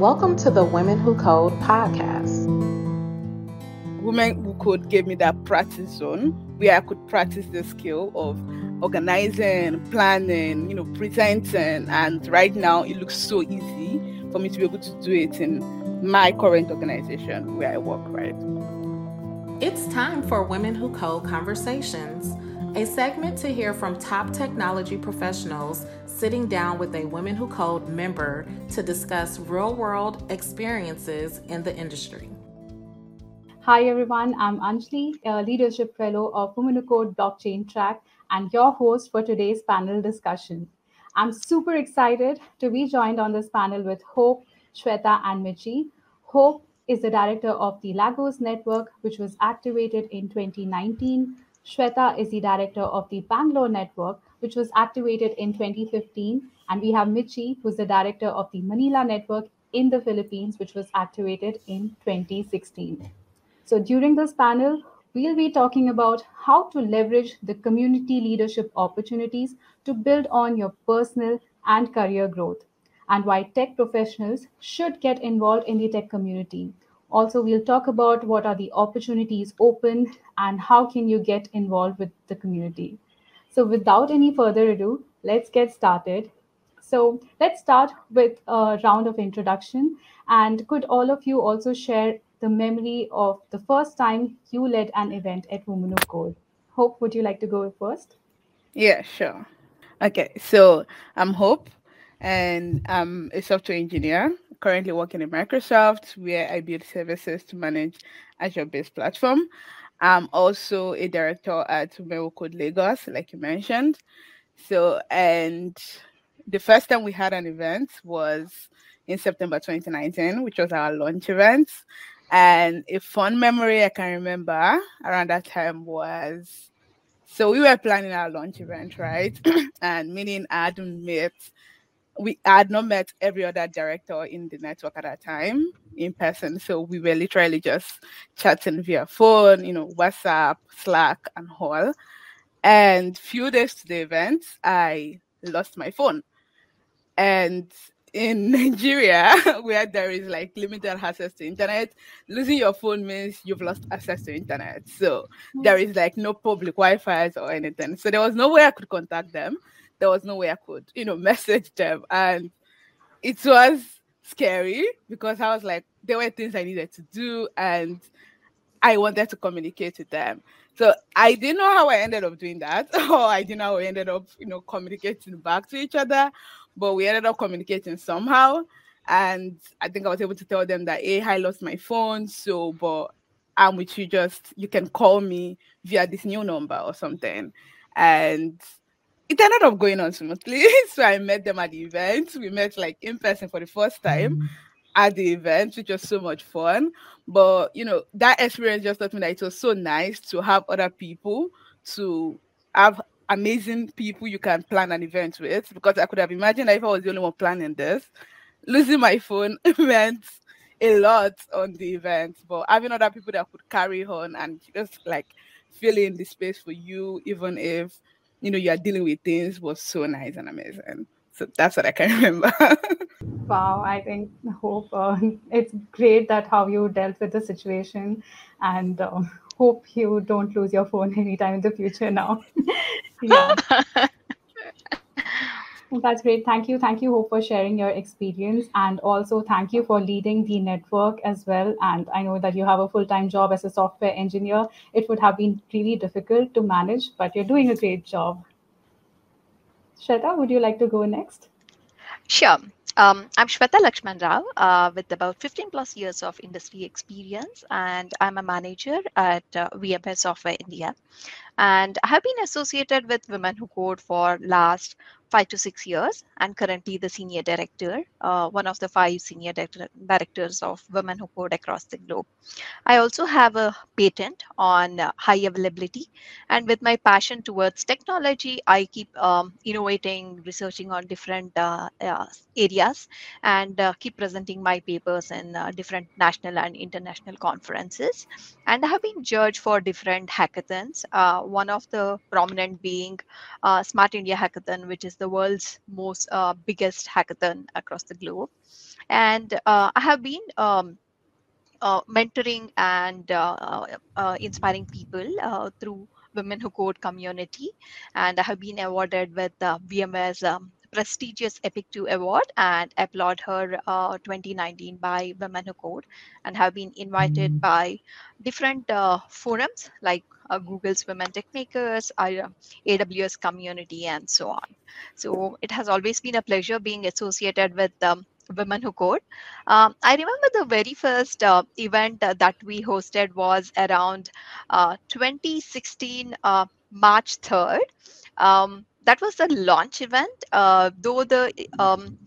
Welcome to the Women Who Code podcast. Women Who Code gave me that practice zone where I could practice the skill of organizing, planning, you know, presenting. And right now it looks so easy for me to be able to do it in my current organization where I work, right? It's time for Women Who Code Conversations, a segment to hear from top technology professionals sitting down with a Women Who Code member to discuss real world experiences in the industry. Hi, everyone. I'm Anjali, a Leadership Fellow of Women Who Code Blockchain Track, and your host for today's panel discussion. I'm super excited to be joined on this panel with Hope, Shwetha, and Michie. Hope is the director of the Lagos Network, which was activated in 2019. Shwetha is the director of the Bangalore Network, which was activated in 2015. And we have Michie, who's the director of the Manila Network in the Philippines, which was activated in 2016. So during this panel, we'll be talking about how to leverage the community leadership opportunities to build on your personal and career growth, and why tech professionals should get involved in the tech community. Also, we'll talk about what are the opportunities open and how can you get involved with the community. So without any further ado, let's get started. So let's start with a round of introduction. And could all of you also share the memory of the first time you led an event at Women Who Code? Hope, would you like to go first? Yeah, sure. Okay, so I'm Hope, and I'm a software engineer currently working in Microsoft, where I build services to manage Azure-based platform. I'm also a director at Mero Code Lagos, like you mentioned. So, and the first time we had an event was in September 2019, which was our launch event. And a fun memory I can remember around that time was so we were planning our launch event, right? and meaning Adam met we had not met every other director in the network at that time in person. So we were literally just chatting via phone, you know, WhatsApp, Slack, and all. And a few days to the event, I lost my phone. And in Nigeria, where there is like limited access to internet, losing your phone means you've lost access to internet. So hmm. there is like no public Wi-Fi or anything. So there was no way I could contact them there was no way I could, you know, message them. And it was scary because I was like, there were things I needed to do and I wanted to communicate with them. So I didn't know how I ended up doing that, or I didn't know how we ended up, you know, communicating back to each other. But we ended up communicating somehow. And I think I was able to tell them that, hey, I lost my phone. So, but I'm with you, just you can call me via this new number or something. And it ended up going on smoothly. so I met them at the event. We met like in person for the first time mm. at the event, which was so much fun. But you know, that experience just taught me that it was so nice to have other people to have amazing people you can plan an event with. Because I could have imagined if I was the only one planning this, losing my phone meant a lot on the event. But having other people that could carry on and just like fill in the space for you, even if you know you are dealing with things was so nice and amazing. So that's what i can remember. Wow i think hope uh, it's great that how you dealt with the situation and uh, hope you don't lose your phone anytime in the future now. Yeah that's great. Thank you. Thank you, Hope, for sharing your experience. And also, thank you for leading the network as well. And I know that you have a full time job as a software engineer. It would have been really difficult to manage, but you're doing a great job. Shwetha, would you like to go next? Sure. Um, I'm Shwetha Lakshman Rao uh, with about 15 plus years of industry experience, and I'm a manager at uh, VMware Software India. And I have been associated with Women Who Code for last five to six years and currently the senior director, uh, one of the five senior director, directors of Women Who Code across the globe. I also have a patent on uh, high availability. And with my passion towards technology, I keep um, innovating, researching on different uh, uh areas, and uh, keep presenting my papers in uh, different national and international conferences. And I have been judged for different hackathons, one of the prominent being Smart India Hackathon, which is the world's most uh, biggest hackathon across the globe. And uh, I have been um, uh, mentoring and uh, uh, inspiring people through Women Who Code community. And I have been awarded with VMware's um, prestigious Epic 2 award and applaud her uh, 2019 by Women Who Code and have been invited mm. by different uh, forums like uh, Google's Women Tech Makers, AWS community, and so on. So it has always been a pleasure being associated with um, Women Who Code. Um, I remember the very first uh, event uh, that we hosted was around uh, 2016, uh, March 3rd. Um, that was the launch event, uh, though the um,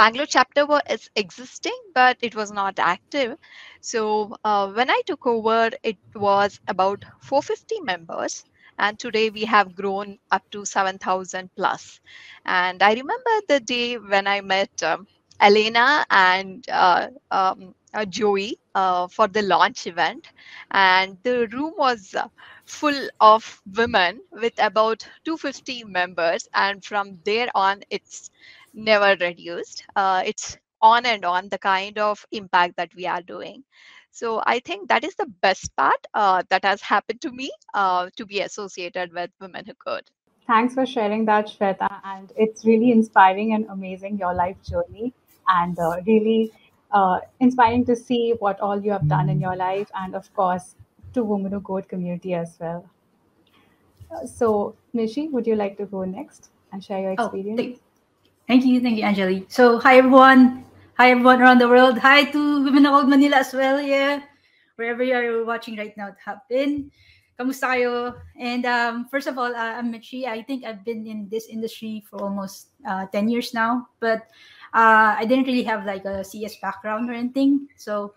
Bangalore chapter was existing, but it was not active. So uh, when I took over, it was about 450 members and today we have grown up to 7000 plus. and i remember the day when i met um, Alaina and uh, um, uh, Joey uh, for the launch event, and the room was uh, full of women with about 250 members, and from there on, it's never reduced. Uh, it's on and on the kind of impact that we are doing. So I think that is the best part uh, that has happened to me to be associated with Women Who Code. Thanks for sharing that, Shwetha. And it's really inspiring and amazing your life journey and uh, really uh, inspiring to see what all you have done in your life and of course to women who code community as well uh, so michie would you like to go next and share your experience oh, thank, you thank you anjali so hi everyone hi everyone around the world hi to women of old manila as well yeah wherever you are watching right now have been Kamusta kayo? And um, first of all, uh, I'm Michi. I think I've been in this industry for almost uh, 10 years now. But uh, I didn't really have like a CS background or anything. So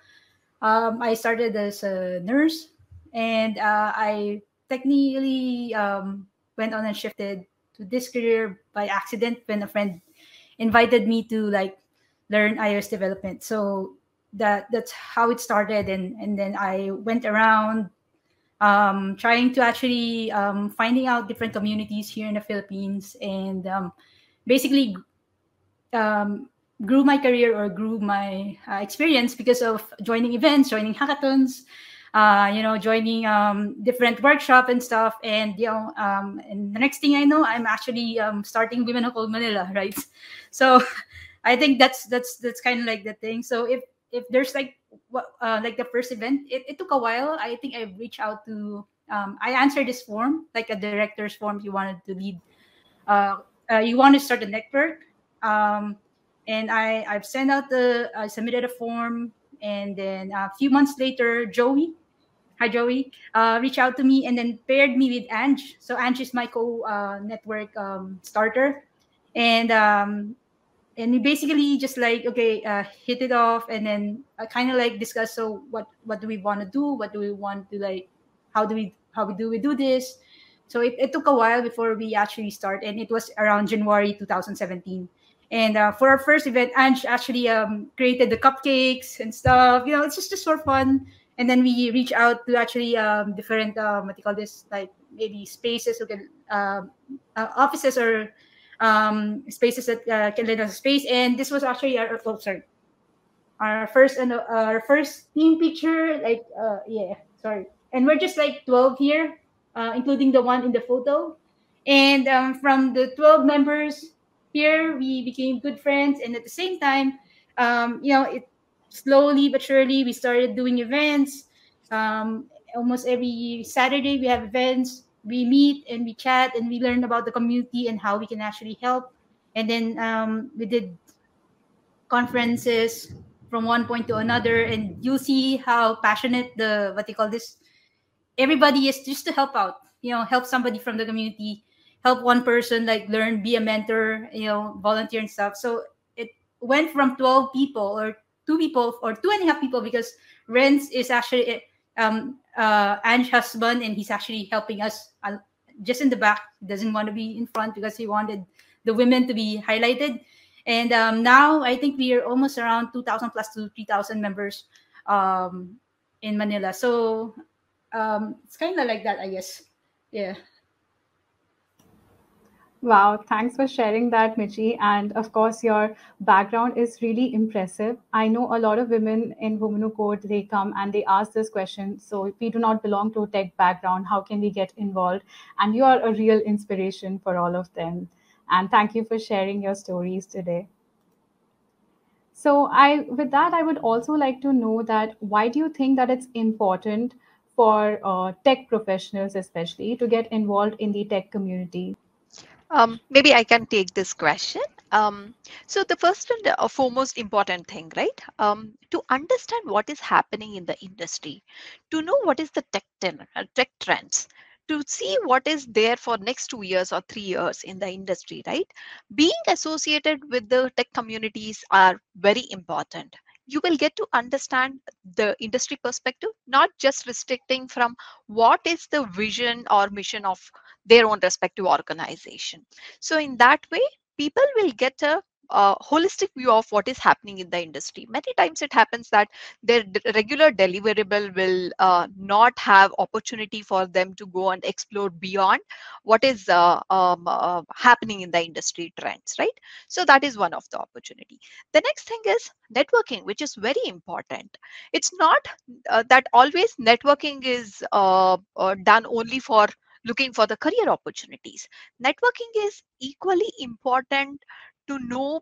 um, I started as a nurse and uh, I technically um, went on and shifted to this career by accident when a friend invited me to like learn iOS development. So that that's how it started. And and then I went around um, trying to actually um, finding out different communities here in the Philippines. And um, basically um, grew my career or grew my uh, experience because of joining events, joining hackathons, uh, you know, joining um, different workshop and stuff. And you know, um, and the next thing I know, I'm actually um, starting Women of Old Manila, right? So I think that's that's that's kind of like the thing. So if if there's like what uh, like the first event, it, it took a while. I think I reached out to um, I answered this form, like a director's form. You wanted to lead, uh, uh, you want to start a network. Um, and I I've sent out the I submitted a form, and then a few months later, Joey, hi Joey, uh, reached out to me and then paired me with Ange. So Ange is my co uh, network um, starter, and um, and we basically just like okay uh, hit it off and then uh, kind of like discuss so what what do we want to do what do we want to like how do we how do we do this so it, it took a while before we actually start and it was around january 2017 and uh, for our first event, Ange actually um, created the cupcakes and stuff. You know, it's just just for fun. And then we reach out to actually um, different um, what do you call this, like maybe spaces who can uh, uh, offices or um, spaces that uh, can lend us space. And this was actually our oh sorry, our first and uh, our first team picture. Like uh, yeah, sorry. And we're just like twelve here, uh, including the one in the photo. And um, from the twelve members, here we became good friends and at the same time um, you know it slowly but surely we started doing events. Um, almost every saturday we have events. We meet and we chat and we learn about the community and how we can actually help. And then um, we did conferences from one point to another. And you see how passionate the what they call this everybody is just to help out you know help somebody from the community help one person like learn, be a mentor, you know, volunteer and stuff. So it went from 12 people or two people or two and a half people because Renz is actually um uh Ange's husband and he's actually helping us uh, just in the back. He doesn't want to be in front because he wanted the women to be highlighted. And um, now I think we are almost around 2,000 plus to 3,000 members um, in Manila. So um, it's kind of like that, I guess. Yeah. Wow, thanks for sharing that, Michie. And of course, your background is really impressive. I know a lot of women in Women Who Code, they come and they ask this question. So, if we do not belong to a tech background, how can we get involved? And you are a real inspiration for all of them. And thank you for sharing your stories today. So, I with that, I would also like to know that why do you think that it's important for uh, tech professionals, especially, to get involved in the tech community? Um, maybe I can take this question. Um, so the first and uh, foremost important thing, right? Um, to understand what is happening in the industry, to know what is the tech, ten, uh, tech trends, to see what is there for next two years or three years in the industry, right? Being associated with the tech communities are very important you will get to understand the industry perspective, not just restricting from what is the vision or mission of their own respective organization. So in that way, people will get a a holistic view of what is happening in the industry. Many times it happens that their regular deliverable will uh, not have opportunity for them to go and explore beyond what is uh, um, uh, happening in the industry trends, right? So that is one of the opportunity. The next thing is networking, which is very important. It's not uh, that always networking is uh, uh, done only for looking for the career opportunities. Networking is equally important to know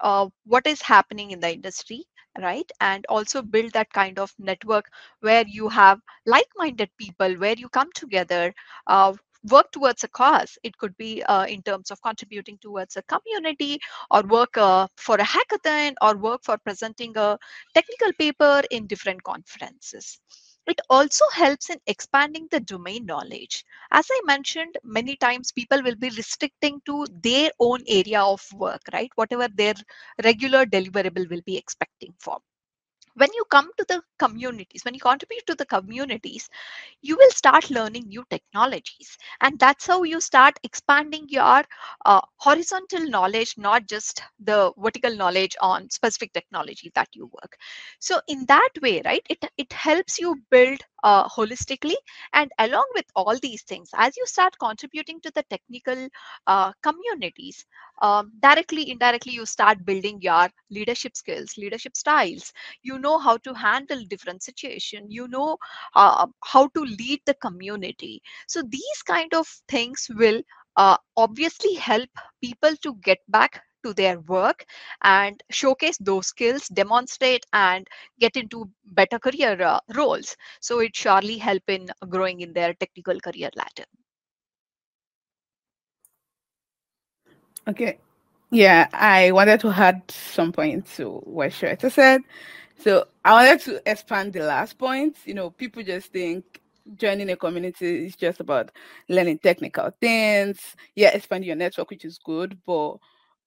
uh, what is happening in the industry right? And also build that kind of network where you have like-minded people where you come together uh, work towards a cause. It could be uh, in terms of contributing towards a community or work uh, for a hackathon or work for presenting a technical paper in different conferences it also helps in expanding the domain knowledge. As I mentioned, many times people will be restricting to their own area of work, right? Whatever their regular deliverable will be expecting for when you come to the communities when you contribute to the communities you will start learning new technologies. And that's how you start expanding your uh, horizontal knowledge not just the vertical knowledge on specific technology that you work. So in that way right it, it helps you build uh, holistically. And along with all these things as you start contributing to the technical uh, communities um, directly indirectly you start building your leadership skills leadership styles. You know how to handle different situation. You know uh, how to lead the community. So these kind of things will uh, obviously help people to get back to their work and showcase those skills demonstrate and get into better career uh, roles. So it surely help in growing in their technical career ladder. Okay. Yeah i wanted to add some points to what Shwetha said. So i wanted to expand the last point. You know people just think joining a community is just about learning technical things yeah expanding your network which is good but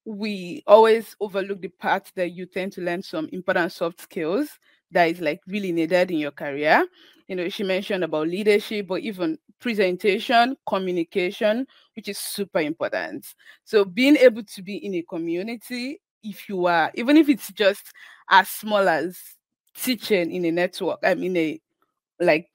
we always overlook the part that you tend to learn some important soft skills that is like really needed in your career. You know, she mentioned about leadership, but even presentation, communication, which is super important. So being able to be in a community, if you are, even if it's just as small as teaching in a network, I mean a like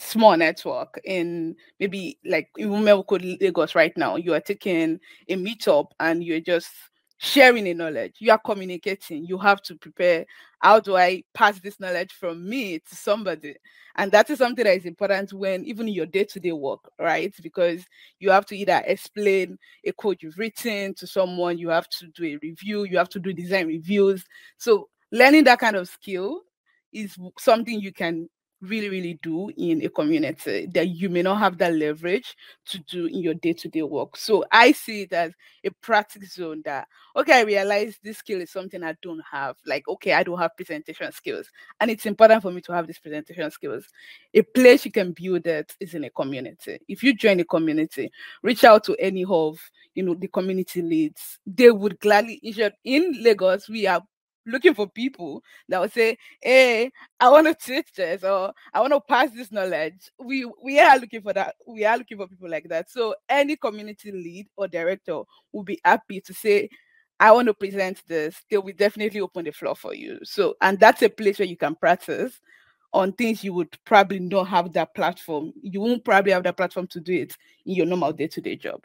small network in maybe like Code Lagos right now, you are taking a meetup and you're just sharing a knowledge. You are communicating. You have to prepare. How do I pass this knowledge from me to somebody? And that is something that is important when even your day-to-day work, right? Because you have to either explain a code you've written to someone, you have to do a review, you have to do design reviews. So learning that kind of skill is something you can really, really do in a community that you may not have that leverage to do in your day to day work. So I see it as a practice zone that, okay, I realize this skill is something I don't have. Like, okay, I don't have presentation skills. And it's important for me to have these presentation skills. A place you can build that is in a community. If you join a community, reach out to any of you know the community leads. They would gladly in Lagos, we are looking for people that would say, "Hey, I want to teach this or I want to pass this knowledge." We we are looking for that. We are looking for people like that. So any community lead or director will be happy to say, "I want to present this." They will definitely open the floor for you. So and that's a place where you can practice on things you would probably not have that platform. You won't probably have that platform to do it in your normal day-to-day job.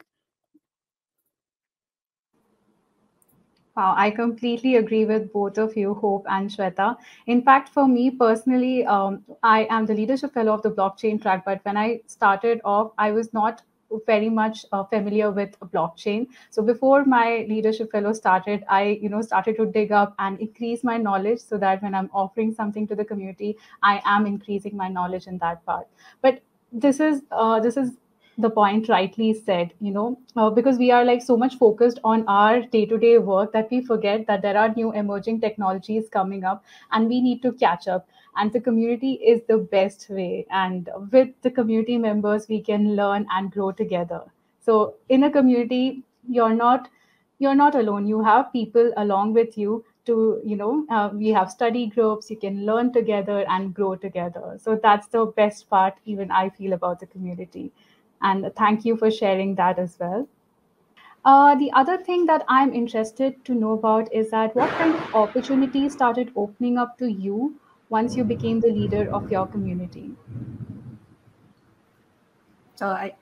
Wow, I completely agree with both of you, Hope and Shwetha. In fact, for me personally, um, I am the leadership fellow of the blockchain track. But when I started off, I was not very much uh, familiar with blockchain. So before my leadership fellow started, I you know started to dig up and increase my knowledge so that when I'm offering something to the community, I am increasing my knowledge in that part. But this is uh, this is the point rightly said you know uh, because we are like so much focused on our day to day work that we forget that there are new emerging technologies coming up and we need to catch up. And the community is the best way. And with the community members we can learn and grow together. So in a community you're not you're not alone. You have people along with you to you know uh, we have study groups. You can learn together and grow together. So that's the best part even i feel about the community and thank you for sharing that as well. Uh, the other thing that I'm interested to know about is that what kind of opportunities started opening up to you once you became the leader of your community? So I,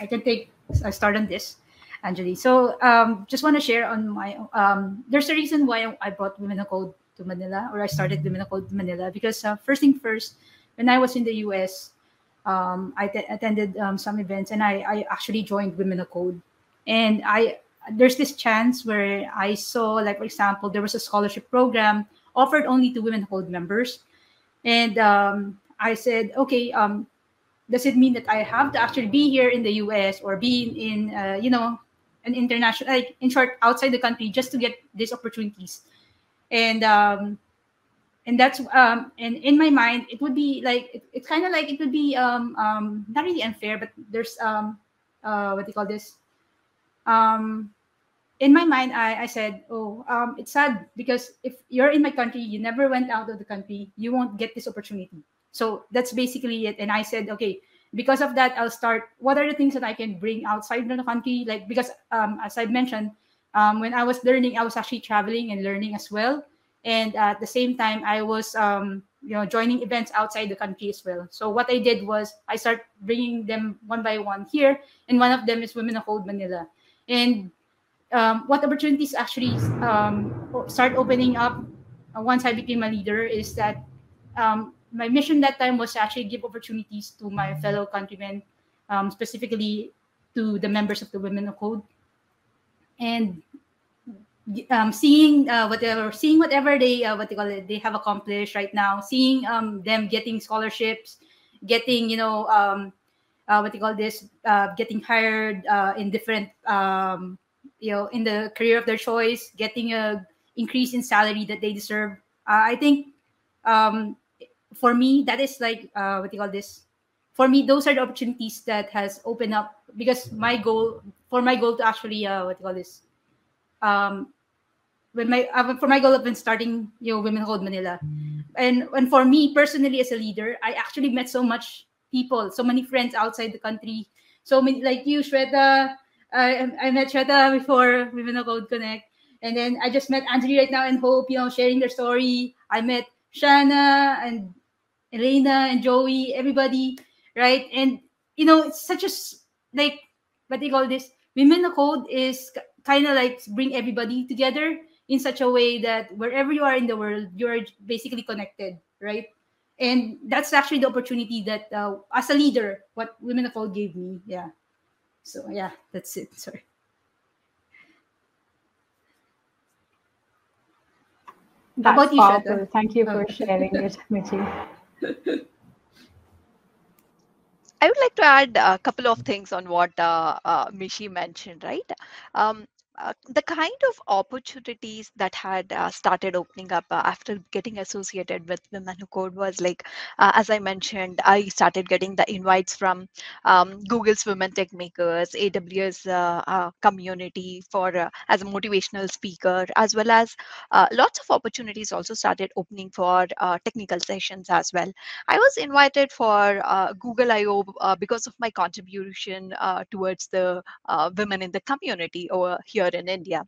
I can take I start on this, Anjali. So um, just want to share on my um, there's a reason why I brought Women of Code to Manila or I started Women of Code Manila because uh, first thing first, when I was in the US, um, I t- attended um, some events and I, I actually joined Women of Code. And I there's this chance where I saw, like for example, there was a scholarship program offered only to Women of Code members, and um, I said, okay, um, does it mean that I have to actually be here in the U.S. or be in, uh, you know, an international, like in short, outside the country just to get these opportunities? And um, and that's um and in my mind it would be like it, it's kind of like it would be um um not really unfair but there's um uh what do you call this? Um in my mind i i said oh um it's sad because if you're in my country you never went out of the country you won't get this opportunity. So that's basically it. And i said okay because of that i'll start what are the things that i can bring outside of the country? Like because um as i mentioned um when i was learning i was actually traveling and learning as well and at the same time i was um, you know joining events outside the country as well. So what i did was i start bringing them one by one here and one of them is women of code manila. And um, what opportunities actually um, start opening up uh, once i became a leader is that um, my mission that time was to actually give opportunities to my fellow countrymen um, specifically to the members of the women of code and um, seeing uh, whatever seeing whatever they uh, what they call it they have accomplished right now seeing um, them getting scholarships getting you know um, uh, what they call this uh, getting hired uh, in different um, you know in the career of their choice getting a increase in salary that they deserve. Uh, i think um, for me that is like what they call this for me those are the opportunities that has opened up because my goal for my goal to actually what you call this um, when my uh, for my goal of starting you know women code manila. And and for me personally as a leader i actually met so much people so many friends outside the country. So many like you shwetha uh, i met shwetha before women code connect. And then i just met anjali right now and hope you know sharing their story. I met shana and alaina and joey everybody right? And you know it's such a like what they call this? Women code is kind of like bring everybody together in such a way that wherever you are in the world, you're basically connected, right? And that's actually the opportunity that, uh, as a leader, what Women of All gave me. Yeah. So yeah, that's it. Sorry. That's How about powerful. You, Thank you for sharing it, Michie. I would like to add a couple of things on what uh, uh, Michie mentioned, right? Um, uh, the kind of opportunities that had uh, started opening up uh, after getting associated with women who code was like uh, as i mentioned i started getting the invites from um, google's women tech makers aws uh, community for as a motivational speaker as well as lots of opportunities also started opening for technical sessions as well. I was invited for google io because of my contribution towards the women in the community over here here in India.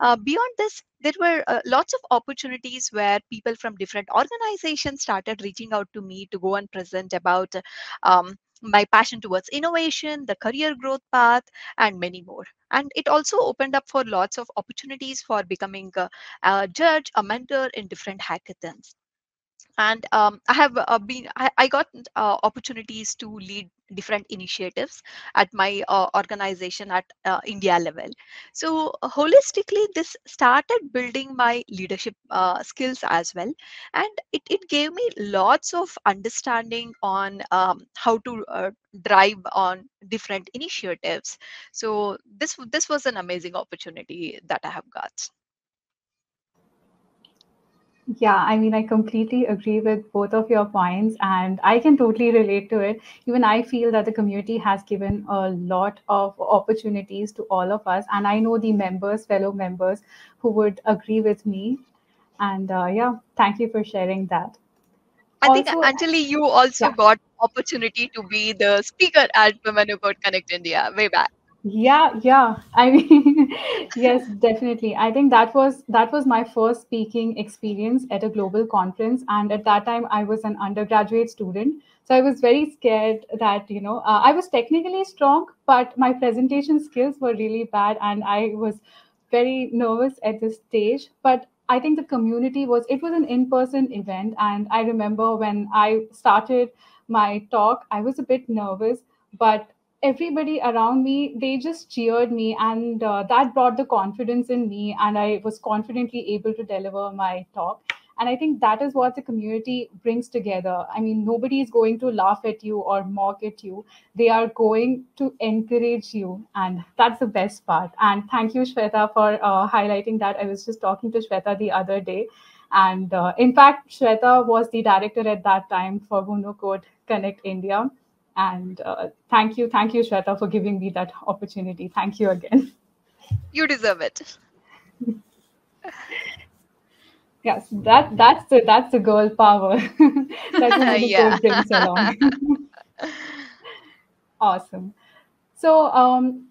Uh, beyond this, there were uh, lots of opportunities where people from different organizations started reaching out to me to go and present about um, my passion towards innovation, the career growth path, and many more. And it also opened up for lots of opportunities for becoming a, a judge, a mentor in different hackathons and um, i have uh, been I, I got uh, opportunities to lead different initiatives at my uh, organization at uh, india level. So holistically this started building my leadership uh, skills as well. And it, it gave me lots of understanding on um, how to uh, drive on different initiatives. So this this was an amazing opportunity that i have got Yeah, I mean, I completely agree with both of your points, and I can totally relate to it. Even I feel that the community has given a lot of opportunities to all of us, and I know the members, fellow members, who would agree with me. And uh, yeah, thank you for sharing that. I think Anjali, you also yeah. got opportunity to be the speaker at Women Who Code Connect India way back yeah yeah i mean yes definitely. I think that was that was my first speaking experience at a global conference. And at that time i was an undergraduate student. So i was very scared that you know uh, i was technically strong but my presentation skills were really bad. And i was very nervous at this stage. But i think the community was it was an in person event. And i remember when i started my talk i was a bit nervous. But everybody around me they just cheered me and uh, that brought the confidence in me and i was confidently able to deliver my talk. And i think that is what the community brings together. I mean nobody is going to laugh at you or mock at you. They are going to encourage you and that's the best part. And thank you shwetha for uh, highlighting that. I was just talking to shwetha the other day and uh, in fact shwetha was the director at that time for Wuno Code Connect India and uh, thank you, thank you, Shwetha, for giving me that opportunity. Thank you again. You deserve it. yes, that that's the that's the girl power that yeah. brings along. awesome. So, um,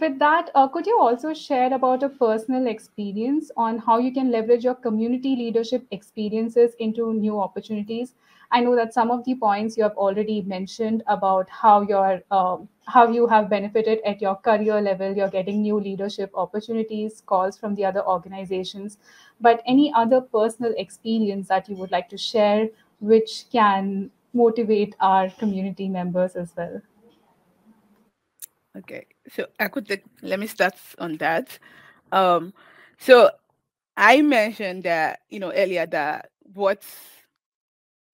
with that, uh, could you also share about a personal experience on how you can leverage your community leadership experiences into new opportunities? I know that some of the points you have already mentioned about how your um, how you have benefited at your career level. You're getting new leadership opportunities, calls from the other organizations, but any other personal experience that you would like to share, which can motivate our community members as well. Okay, so I could take, let me start on that. Um, so I mentioned that you know earlier that what's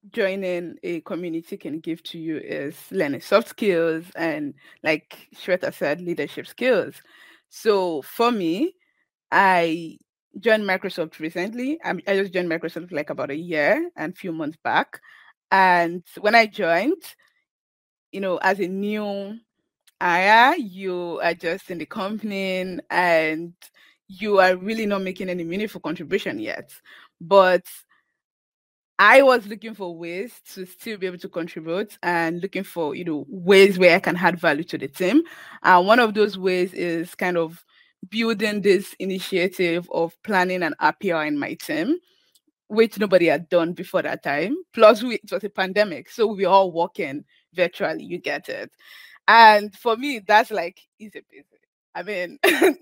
joining a community can give to you is learning soft skills and like Shwetha said, leadership skills. So for me, I joined Microsoft recently. I, I just joined Microsoft like about a year and few months back. And when I joined, you know, as a new hire, you are just in the company and you are really not making any meaningful contribution yet. But I was looking for ways to still be able to contribute and looking for, you know, ways where I can add value to the team. And one of those ways is kind of building this initiative of planning an happy in my team, which nobody had done before that time. Plus, we, it was a pandemic, so we were all working virtually. You get it. And for me, that's like easy peasy. I mean,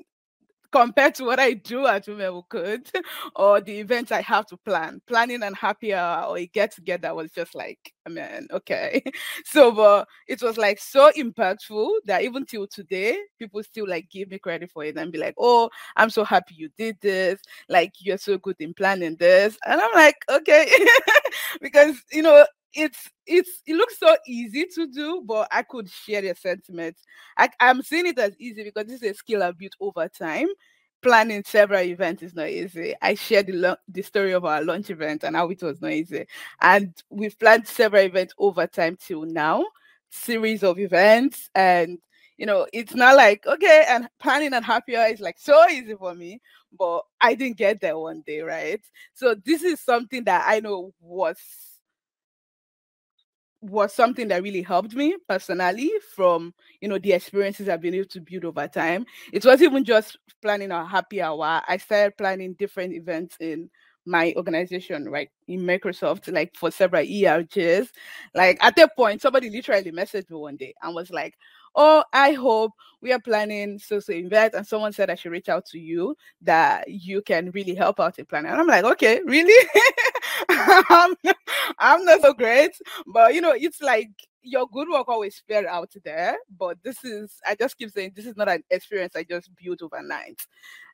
compared to what I do at Women Code or the events I have to plan. Planning and happy hour or a get together was just like, I mean, okay. So but it was like so impactful that even till today, people still like give me credit for it and be like, oh, I'm so happy you did this. Like you're so good in planning this. And I'm like, okay. because you know, it's it's it looks so easy to do, but I could share your sentiments. I, I'm seeing it as easy because this is a skill I've built over time. Planning several events is not easy. I shared the lo- the story of our launch event and how it was not easy, and we've planned several events over time till now, series of events, and you know it's not like okay, and planning and happy hour is like so easy for me, but I didn't get there one day, right? So this is something that I know was was something that really helped me personally from you know the experiences I've been able to build over time. It wasn't even just planning a happy hour. I started planning different events in my organization, right, in Microsoft, like for several ERGs. Like at that point, somebody literally messaged me one day and was like, Oh, I hope we are planning so so invest. And someone said I should reach out to you that you can really help out in planning. And I'm like, okay, really? I'm, I'm not so great. But you know, it's like your good work always spread out there. But this is I just keep saying this is not an experience I just built overnight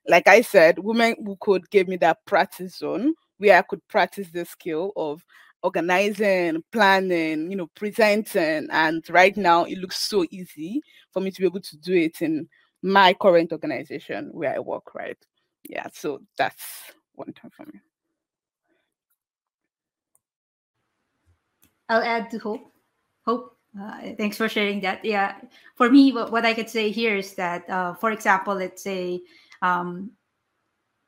like I said, women who code give me that practice zone where I could practice the skill of organizing, planning, you know, presenting. And right now it looks so easy for me to be able to do it in my current organization where I work, right? Yeah, so that's one time for me. I'll add to Hope. Hope, uh, thanks for sharing that. Yeah, for me, what, what I could say here is that, uh, for example, let's say um,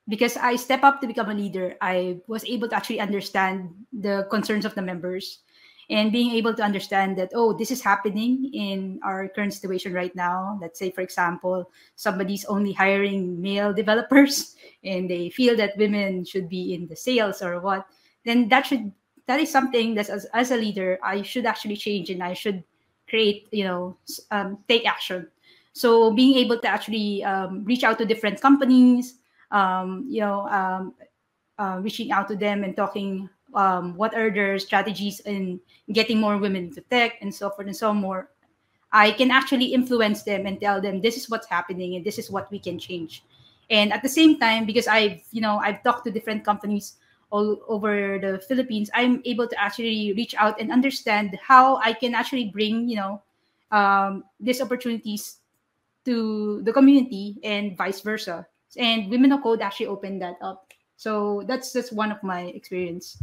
because I step up to become a leader, I was able to actually understand the concerns of the members and being able to understand that, oh, this is happening in our current situation right now. Let's say, for example, somebody's only hiring male developers and they feel that women should be in the sales or what, then that should that is something that as, as a leader I should actually change and I should create, you know, um, take action so being able to actually um, reach out to different companies, um, you know, um, uh, reaching out to them and talking um, what are their strategies in getting more women into tech and so forth and so more. I can actually influence them and tell them this is what's happening and this is what we can change. And at the same time, because I've you know I've talked to different companies all over the Philippines, I'm able to actually reach out and understand how I can actually bring you know um, these opportunities to the community and vice versa. And Women of Code actually opened that up. So that's just one of my experience.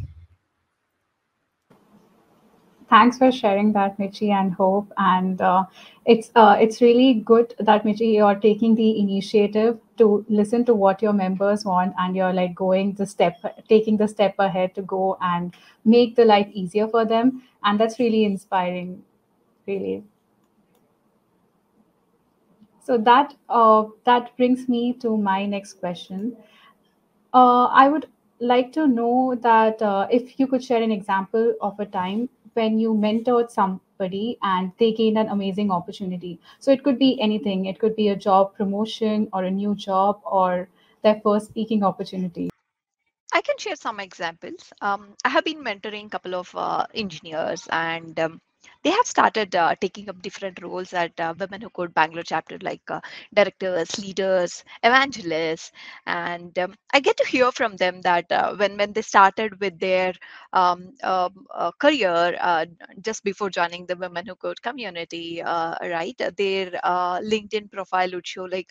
Thanks for sharing that, Michie and Hope. And uh, it's uh, it's really good that Michie you're taking the initiative to listen to what your members want, and you're like going the step, taking the step ahead to go and make the life easier for them. And that's really inspiring, really. So that uh, that brings me to my next question. Uh, I would like to know that uh, if you could share an example of a time when you mentored somebody and they gained an amazing opportunity. So it could be anything. It could be a job promotion or a new job or their first speaking opportunity. I can share some examples. Um, I have been mentoring a couple of uh, engineers and um, they have started uh, taking up different roles at uh, Women Who Code Bangalore chapter, like uh, directors, leaders, evangelists, and um, I get to hear from them that uh, when when they started with their um, um uh, career uh, just before joining the Women Who Code community, right, their LinkedIn profile would show like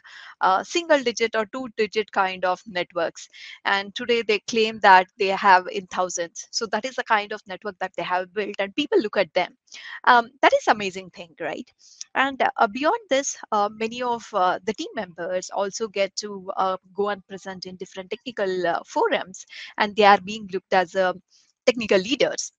single digit or two digit kind of networks, and today they claim that they have in thousands. So that is the kind of network that they have built, and people look at them um, that is amazing thing right? And uh, beyond this uh, many of uh, the team members also get to uh, go and present in different technical uh, forums and they are being looked as uh, technical leaders.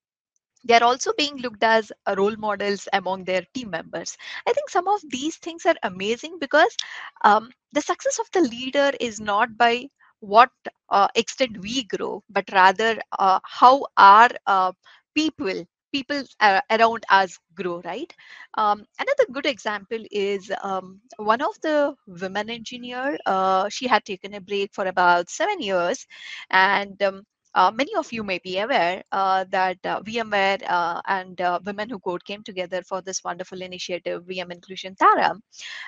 They are also being looked as role models among their team members. I think some of these things are amazing because um, the success of the leader is not by what extent we grow but rather how our people people uh, around us grow right? Um, another good example is um, one of the women engineer uh, she had taken a break for about seven years. And um, uh, many of you may be aware uh, that uh, VMware uh, and uh, Women Who Code came together for this wonderful initiative, VM Inclusion Taara,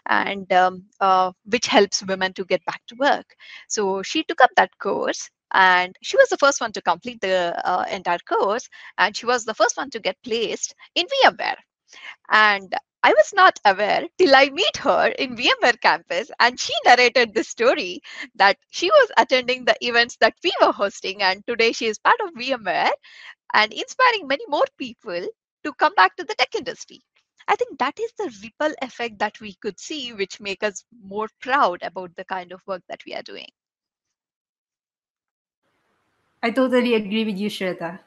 and um, uh, which helps women to get back to work. So she took up that course and she was the first one to complete the uh, entire course and she was the first one to get placed in VMware. And I was not aware till I meet her in VMware campus and she narrated the story that she was attending the events that we were hosting and today she is part of VMware and inspiring many more people to come back to the tech industry. I think that is the ripple effect that we could see, which make us more proud about the kind of work that we are doing. I totally agree with you, Shwetha.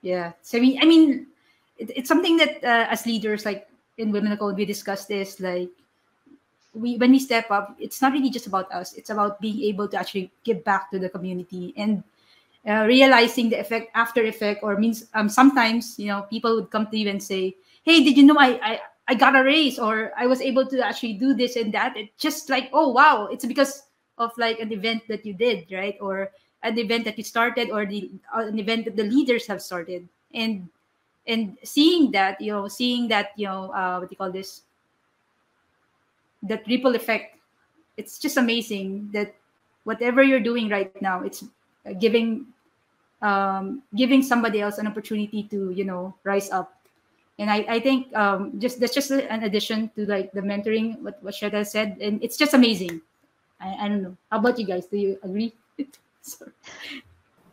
Yeah. So I mean, I mean, it, it's something that uh, as leaders, like in Women Code, we discuss this. Like, we when we step up, it's not really just about us. It's about being able to actually give back to the community. And uh, realizing the effect after effect or means um, sometimes you know people would come to you and say hey did you know I, I i got a raise or i was able to actually do this and that it's just like oh wow it's because of like an event that you did right or an event that you started or the uh, an event that the leaders have started. And and seeing that you know seeing that you know uh, what do you call this? That ripple effect it's just amazing that whatever you're doing right now it's giving um, giving somebody else an opportunity to you know rise up. And i, I think um, just that's just an addition to like the mentoring what, what Shwetha said. And it's just amazing. I, I don't know. How about you guys? Do you agree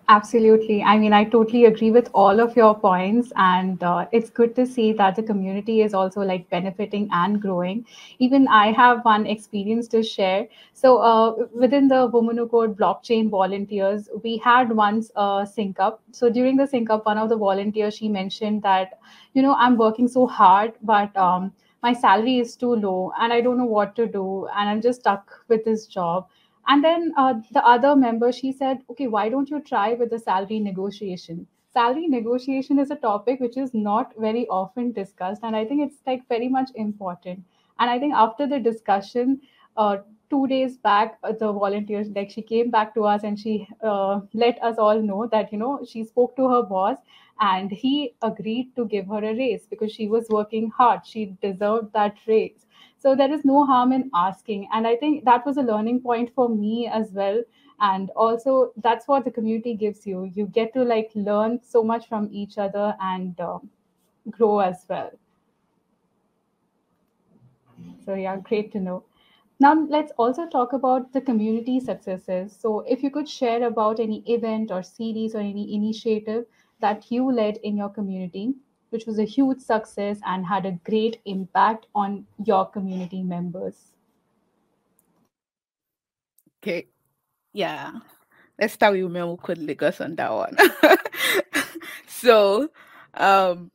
Absolutely. I mean, I totally agree with all of your points. And uh, it's good to see that the community is also like benefiting and growing. Even I have one experience to share. So, uh, within the Women Who Code blockchain volunteers, we had once a sync up. So, during the sync up, one of the volunteers, she mentioned that, you know, I'm working so hard, but um, my salary is too low and I don't know what to do. And I'm just stuck with this job and then uh, the other member, she said, okay, why don't you try with the salary negotiation? Salary negotiation is a topic which is not very often discussed. And I think it's like very much important. And I think after the discussion, uh, two days back, uh, the volunteers, like she came back to us and she uh, let us all know that, you know, she spoke to her boss and he agreed to give her a raise because she was working hard. She deserved that raise so there is no harm in asking. And i think that was a learning point for me as well. And also that's what the community gives you. You get to like learn so much from each other and uh, grow as well. So yeah great to know. Now let's also talk about the community successes. So if you could share about any event or series or any initiative that you led in your community which was a huge success and had a great impact on your community members. Okay. Yeah. Let's start with Women Who Code Lagos on that one. so um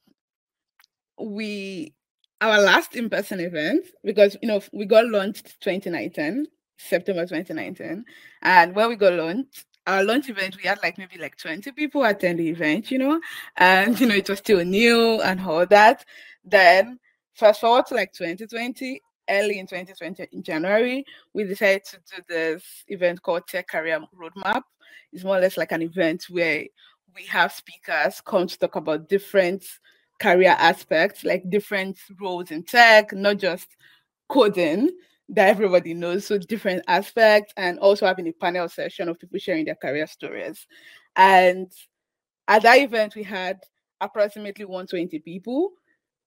we our last in-person event because you know we got launched 2019 september 2019 and when we got launched our launch event, we had like maybe like 20 people attend the event, you know, and you know, it was still new and all that. Then fast forward to like 2020, early in 2020, in January, we decided to do this event called Tech Career Roadmap. It's more or less like an event where we have speakers come to talk about different career aspects, like different roles in tech, not just coding that everybody knows. So different aspects, and also having a panel session of people sharing their career stories. And at that event, we had approximately 120 people,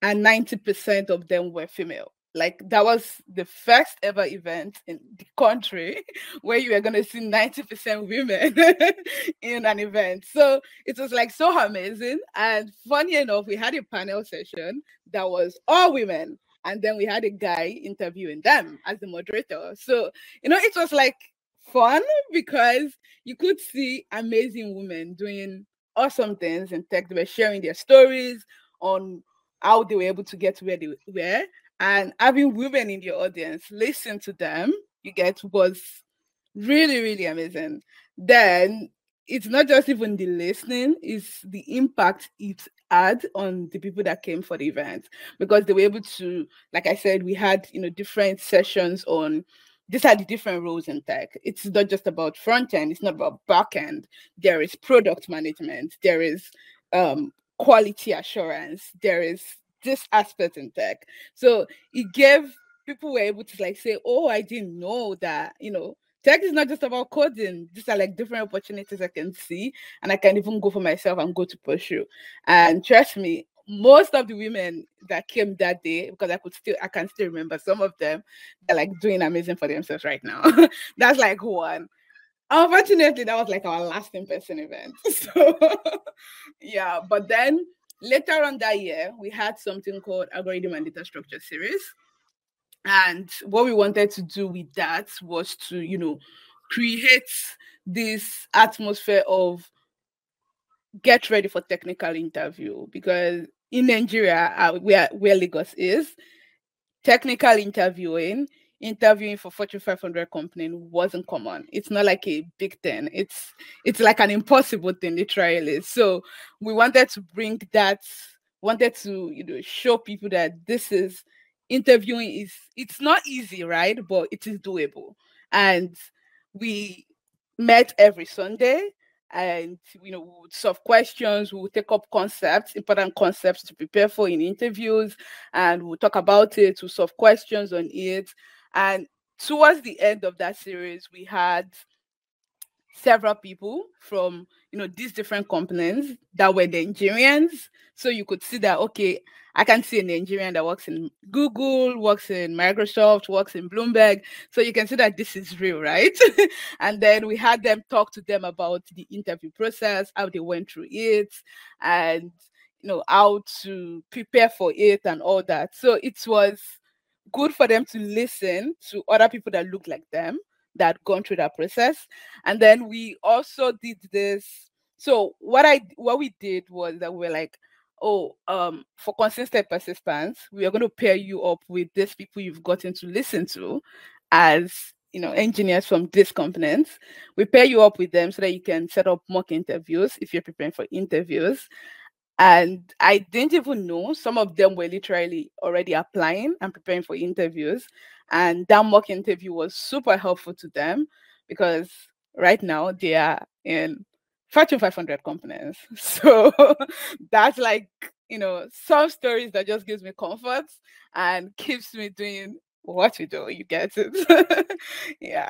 and 90% of them were female. Like that was the first ever event in the country where you were gonna see 90% women in an event. So it was like so amazing. And funny enough, we had a panel session that was all women and then we had a guy interviewing them as the moderator. So, you know, it was like fun because you could see amazing women doing awesome things in tech. They were sharing their stories on how they were able to get where they were. And having women in the audience listen to them, you get was really, really amazing. Then it's not just even the listening, it's the impact it had on the people that came for the event because they were able to, like I said, we had you know different sessions on these are the different roles in tech. It's not just about front end, it's not about back end. There is product management, there is um, quality assurance, there is this aspect in tech. So it gave people were able to like say, Oh, I didn't know that, you know, tech is not just about coding. These are like different opportunities I can see, and I can even go for myself and go to pursue. And trust me, most of the women that came that day, because I could still, I can still remember some of them, they're like doing amazing for themselves right now. That's like one. Unfortunately, that was like our last in-person event. So yeah, but then later on that year, we had something called algorithm and data structure series and what we wanted to do with that was to, you know, create this atmosphere of get ready for technical interview because in Nigeria, uh, where where Lagos is, technical interviewing interviewing for Fortune 500 company wasn't common. It's not like a big thing. It's it's like an impossible thing, literally. So we wanted to bring that, wanted to you know show people that this is interviewing is it's not easy, right? But it is doable. And we met every Sunday and you know we would solve questions we would take up concepts important concepts to prepare for in interviews and we'll talk about it to solve questions on it and towards the end of that series we had several people from you know these different companies that were Nigerians. So you could see that okay, I can see a Nigerian that works in Google, works in Microsoft, works in Bloomberg. So you can see that this is real, right? and then we had them talk to them about the interview process, how they went through it, and you know how to prepare for it and all that. So it was good for them to listen to other people that look like them that gone through that process. And then we also did this. So what I what we did was that we are like, oh, um, for consistent persistence, we are going to pair you up with these people you've gotten to listen to as you know engineers from these components. We pair you up with them so that you can set up mock interviews if you're preparing for interviews. And I didn't even know some of them were literally already applying and preparing for interviews. And that mock interview was super helpful to them because right now they are in Fortune 500 companies. So that's like, you know, some stories that just gives me comfort and keeps me doing what we do. You get it? yeah.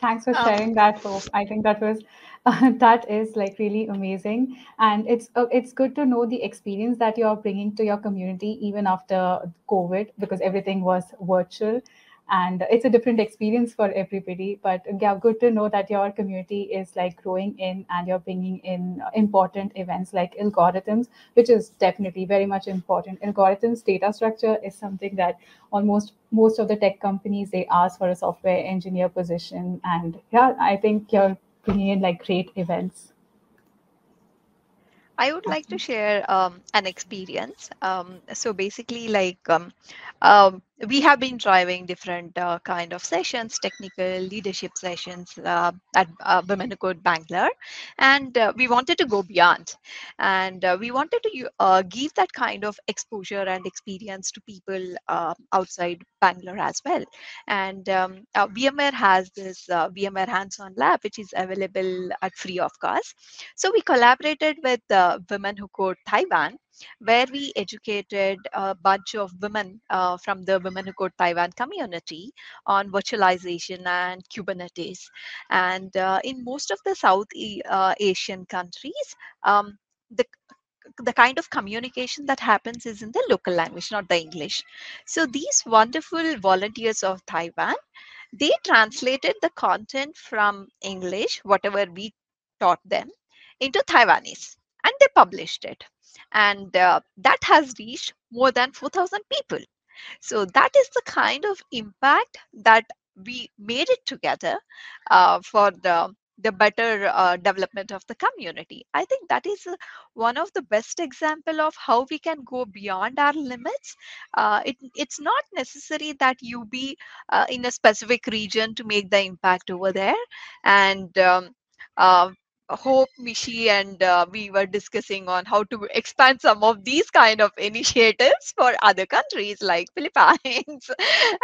Thanks for um, sharing that, Hope. I think that was uh, that is like really amazing, and it's uh, it's good to know the experience that you're bringing to your community even after COVID because everything was virtual and it's a different experience for everybody but yeah good to know that your community is like growing in and you're bringing in important events like algorithms which is definitely very much important. Algorithms data structure is something that almost most of the tech companies they ask for a software engineer position. And yeah i think you're bringing in like great events. I would like to share um, an experience. Um, so basically, like um, um we have been driving different uh, kind of sessions technical leadership sessions uh, at uh, women who code bangalore. And uh, we wanted to go beyond. And uh, we wanted to uh, give that kind of exposure and experience to people outside bangalore as well. And um, vmware has this vmware hands-on lab which is available at free of cost. So we collaborated with women who code taiwan where we educated a bunch of women uh, from the Women Who Code Taiwan community on virtualization and Kubernetes. And uh, in most of the South uh, Asian countries, um, the the kind of communication that happens is in the local language, not the English. So these wonderful volunteers of Taiwan, they translated the content from English, whatever we taught them, into Taiwanese, and they published it and uh, that has reached more than 4000 people. So that is the kind of impact that we made it together uh, for the the better uh, development of the community. I think that is uh, one of the best example of how we can go beyond our limits. Uh, it, it's not necessary that you be uh, in a specific region to make the impact over there. And um, uh, Hope, Michie, and uh, we were discussing on how to expand some of these kind of initiatives for other countries like Philippines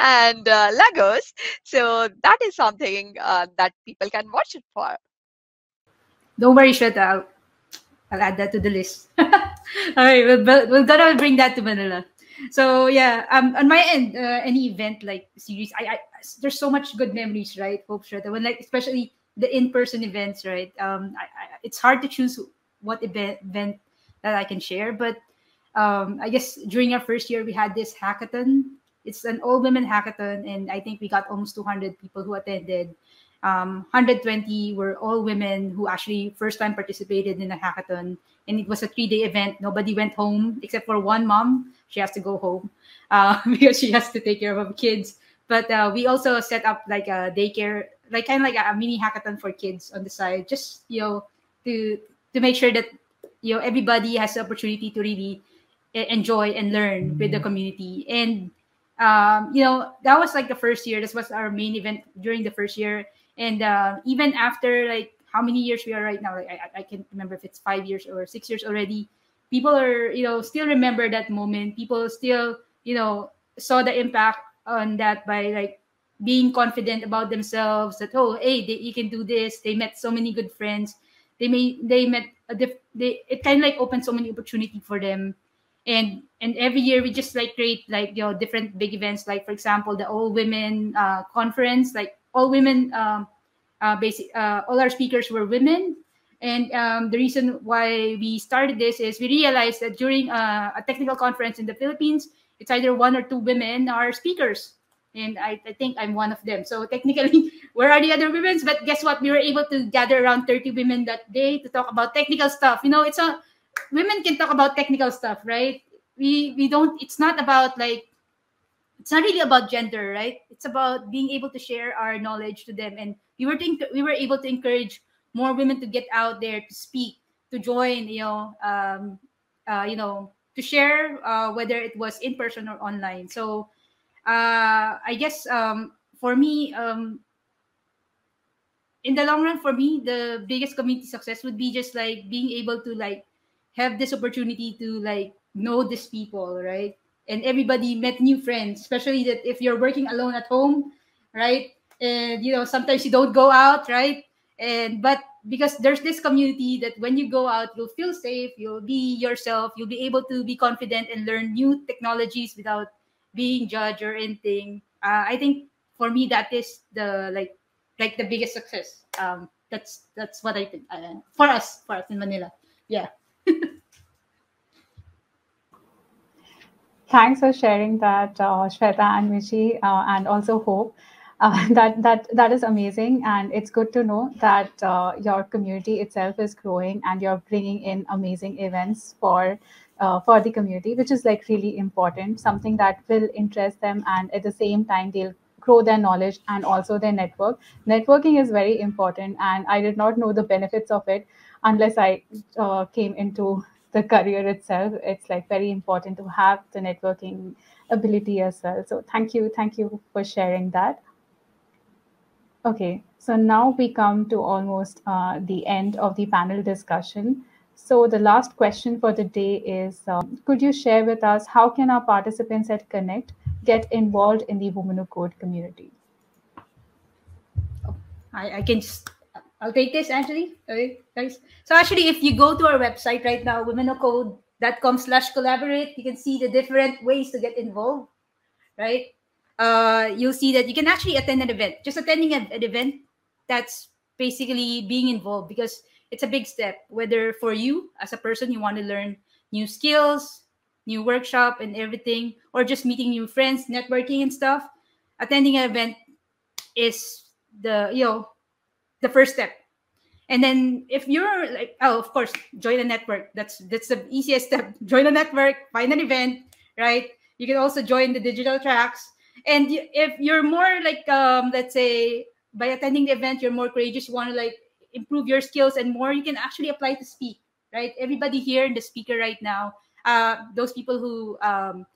and uh, Lagos. So that is something uh, that people can watch it for. Don't worry, Shwetha. I'll, I'll add that to the list. All right, we're, we're gonna bring that to Manila. So yeah, um, on my end, uh, any event like series, I, I there's so much good memories, right? Hope Shwetha, when like especially the in-person events, right? Um, I, I, it's hard to choose what event, event that I can share, but um, I guess during our first year we had this hackathon. It's an all-women hackathon, and I think we got almost 200 people who attended. Um, 120 were all women who actually first time participated in a hackathon, and it was a three-day event. Nobody went home except for one mom. She has to go home uh, because she has to take care of her kids. But uh, we also set up like a daycare like kind of like a, mini hackathon for kids on the side, just you know to to make sure that you know everybody has the opportunity to really enjoy and learn with the community. And um, you know, that was like the first year. This was our main event during the first year, and uh, even after like how many years we are right now, like I, I can't remember if it's five years or six years already. People are, you know, still remember that moment. People still, you know, saw the impact on that by like being confident about themselves that oh hey they, you can do this. They met so many good friends. They may they met a diff, they it kind of like opened so many opportunity for them. And and every year we just like create like you know different big events. Like for example the all women uh, conference. Like all women um, uh, basic uh, all our speakers were women. And um, the reason why we started this is we realized that during uh, a technical conference in the philippines it's either one or two women are speakers and I, I think i'm one of them so technically where are the other women but guess what we were able to gather around 30 women that day to talk about technical stuff you know it's a women can talk about technical stuff, right? We we don't. It's not about like. It's not really about gender, right? It's about being able to share our knowledge to them, and we were think we were able to encourage more women to get out there to speak, to join, you know, um, uh, you know, to share uh, whether it was in person or online. So, uh, I guess um, for me, um, in the long run, for me, the biggest community success would be just like being able to like have this opportunity to like know these people, right? And everybody met new friends, especially that if you're working alone at home, right? And you know, sometimes you don't go out, right? And but because there's this community that when you go out, you'll feel safe, you'll be yourself, you'll be able to be confident and learn new technologies without being judged or anything. Uh, I think for me that is the like like the biggest success. Um, that's that's what I think uh, for us for us in Manila. Yeah. Thanks for sharing that, uh, Shwetha and Michie, uh, and also Hope. Uh, that that that is amazing, and it's good to know that uh, your community itself is growing, and you're bringing in amazing events for uh, for the community, which is like really important. Something that will interest them, and at the same time, they'll grow their knowledge and also their network. Networking is very important, and I did not know the benefits of it unless I uh, came into the career itself it's like very important to have the networking ability as well so thank you thank you for sharing that okay so now we come to almost uh, the end of the panel discussion so the last question for the day is um, could you share with us how can our participants at connect get involved in the women who code community I, I can just I'll take this, Anjali. Okay, guys. So actually, if you go to our website right now, womenwhocode.com slash collaborate, you can see the different ways to get involved, right? Uh, you'll see that you can actually attend an event. Just attending an, an event, that's basically being involved because it's a big step. Whether for you as a person, you want to learn new skills, new workshop and everything, or just meeting new friends, networking and stuff, attending an event is the, you know, the first step. And then if you're like oh of course join a network. That's that's the easiest step. Join a network find an event right? You can also join the digital tracks. And if you're more like um let's say by attending the event you're more courageous you want to like improve your skills and more you can actually apply to speak right everybody here in the speaker right now uh those people who um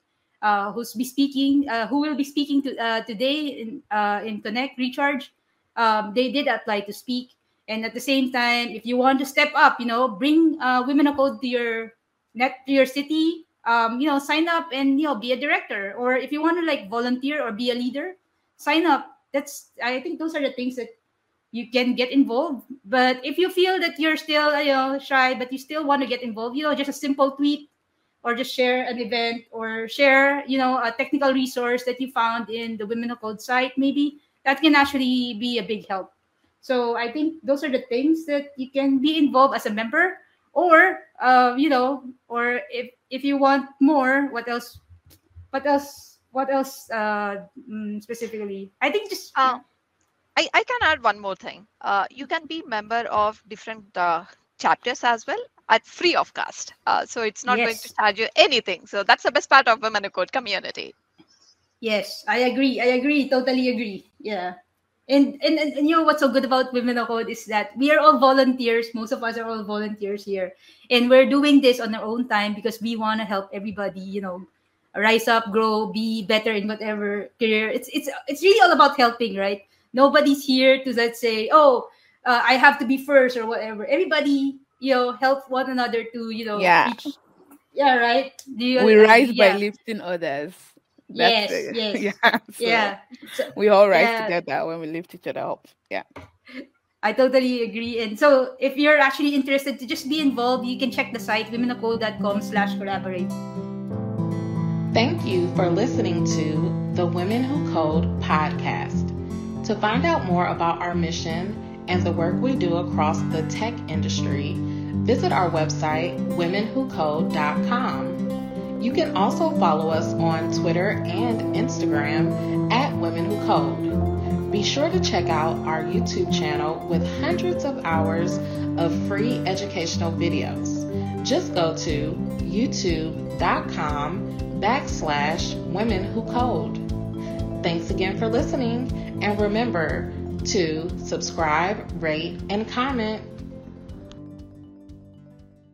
uh who's be speaking uh who will be speaking to uh today in uh in connect recharge um, they did apply to speak. And at the same time, if you want to step up, you know, bring uh, women of code to your net to your city, um, you know, sign up and you know be a director. Or if you want to like volunteer or be a leader, sign up. That's I think those are the things that you can get involved. But if you feel that you're still you know shy, but you still want to get involved, you know, just a simple tweet or just share an event or share you know a technical resource that you found in the women of code site maybe that can actually be a big help. So I think those are the things that you can be involved as a member, or uh, you know, or if if you want more, what else? What else? What else uh, mm, specifically? I think just. Uh, I, I can add one more thing. Uh, you can be member of different uh, chapters as well at free of cost. Uh, so it's not yes. going to charge you anything. So that's the best part of Women Who Code community. Yes, I agree. I agree. Totally agree. Yeah. And, and, and, and you know what's so good about Women of Code is that we are all volunteers. Most of us are all volunteers here. And we're doing this on our own time because we want to help everybody, you know, rise up, grow, be better in whatever career. It's it's it's really all about helping, right? Nobody's here to let's say, oh, uh, I have to be first or whatever. Everybody, you know, help one another to you know, Yeah. reach- yeah, right. Do you, we rise yeah. by lifting others. Yes, it. yes. yeah. so Yeah, So- We all rise Yeah. together when we lift each other up. Yeah. I totally agree. And so, if you're actually interested to just be involved, you can check the site womenwhocode.com slash collaborate. Thank you for listening to the Women Who Code podcast. To find out more about our mission and the work we do across the tech industry, visit our website, womenwhocode.com. You can also follow us on Twitter and Instagram at Women Who Code. Be sure to check out our YouTube channel with hundreds of hours of free educational videos. Just go to youtube.com backslash women who code. Thanks again for listening, and remember to subscribe, rate, and comment